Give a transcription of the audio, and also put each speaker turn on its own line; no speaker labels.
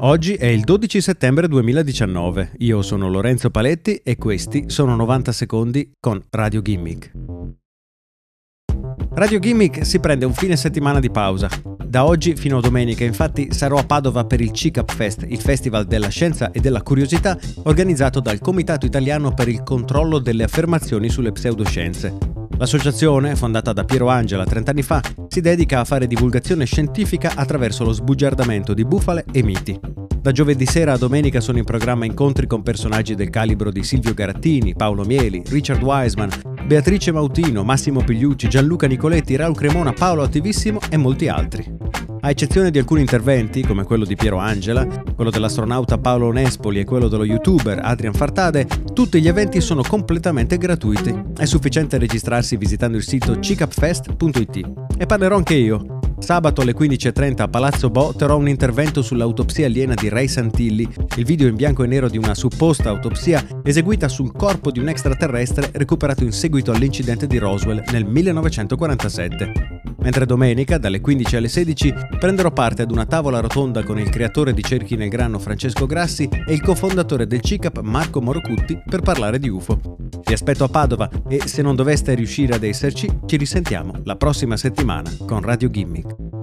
Oggi è il 12 settembre 2019, io sono Lorenzo Paletti e questi sono 90 secondi con Radio Gimmick. Radio Gimmick si prende un fine settimana di pausa. Da oggi fino a domenica infatti sarò a Padova per il CICAP Fest, il festival della scienza e della curiosità organizzato dal Comitato Italiano per il controllo delle affermazioni sulle pseudoscienze. L'associazione, fondata da Piero Angela 30 anni fa, si dedica a fare divulgazione scientifica attraverso lo sbugiardamento di bufale e miti. Da giovedì sera a domenica sono in programma incontri con personaggi del calibro di Silvio Garattini, Paolo Mieli, Richard Wiseman, Beatrice Mautino, Massimo Pigliucci, Gianluca Nicoletti, Raul Cremona, Paolo Attivissimo e molti altri. A eccezione di alcuni interventi, come quello di Piero Angela, quello dell'astronauta Paolo Nespoli e quello dello youtuber Adrian Fartade, tutti gli eventi sono completamente gratuiti. È sufficiente registrarsi visitando il sito cicapfest.it. E parlerò anche io. Sabato alle 15.30 a Palazzo Bo terrò un intervento sull'autopsia aliena di Ray Santilli, il video in bianco e nero di una supposta autopsia eseguita sul corpo di un extraterrestre recuperato in seguito all'incidente di Roswell nel 1947 mentre domenica, dalle 15 alle 16, prenderò parte ad una tavola rotonda con il creatore di Cerchi nel Grano Francesco Grassi e il cofondatore del CICAP Marco Morocutti per parlare di UFO. Vi aspetto a Padova e se non doveste riuscire ad esserci, ci risentiamo la prossima settimana con Radio Gimmick.